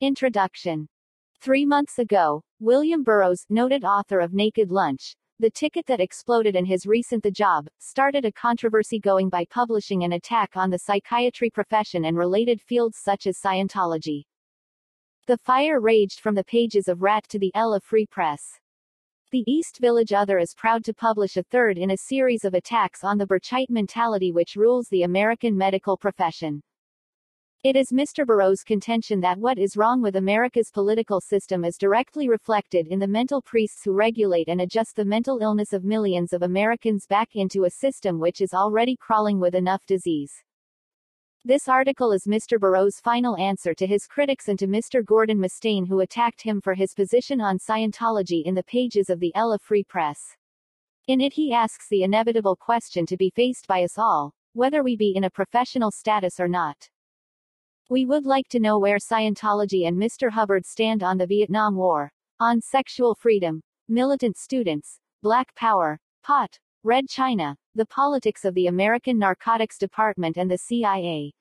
Introduction Three months ago, William Burroughs, noted author of Naked Lunch, the ticket that exploded in his recent The Job, started a controversy going by publishing an attack on the psychiatry profession and related fields such as Scientology. The fire raged from the pages of Rat to the of Free Press. The East Village Other is proud to publish a third in a series of attacks on the Birchite mentality which rules the American medical profession. It is Mr. Burroughs' contention that what is wrong with America's political system is directly reflected in the mental priests who regulate and adjust the mental illness of millions of Americans back into a system which is already crawling with enough disease. This article is Mr. Burroughs' final answer to his critics and to Mr. Gordon Mustaine who attacked him for his position on Scientology in the pages of the L.A. Free Press. In it he asks the inevitable question to be faced by us all, whether we be in a professional status or not. We would like to know where Scientology and Mr. Hubbard stand on the Vietnam War, on sexual freedom, militant students, black power, pot, Red China, the politics of the American Narcotics Department and the CIA,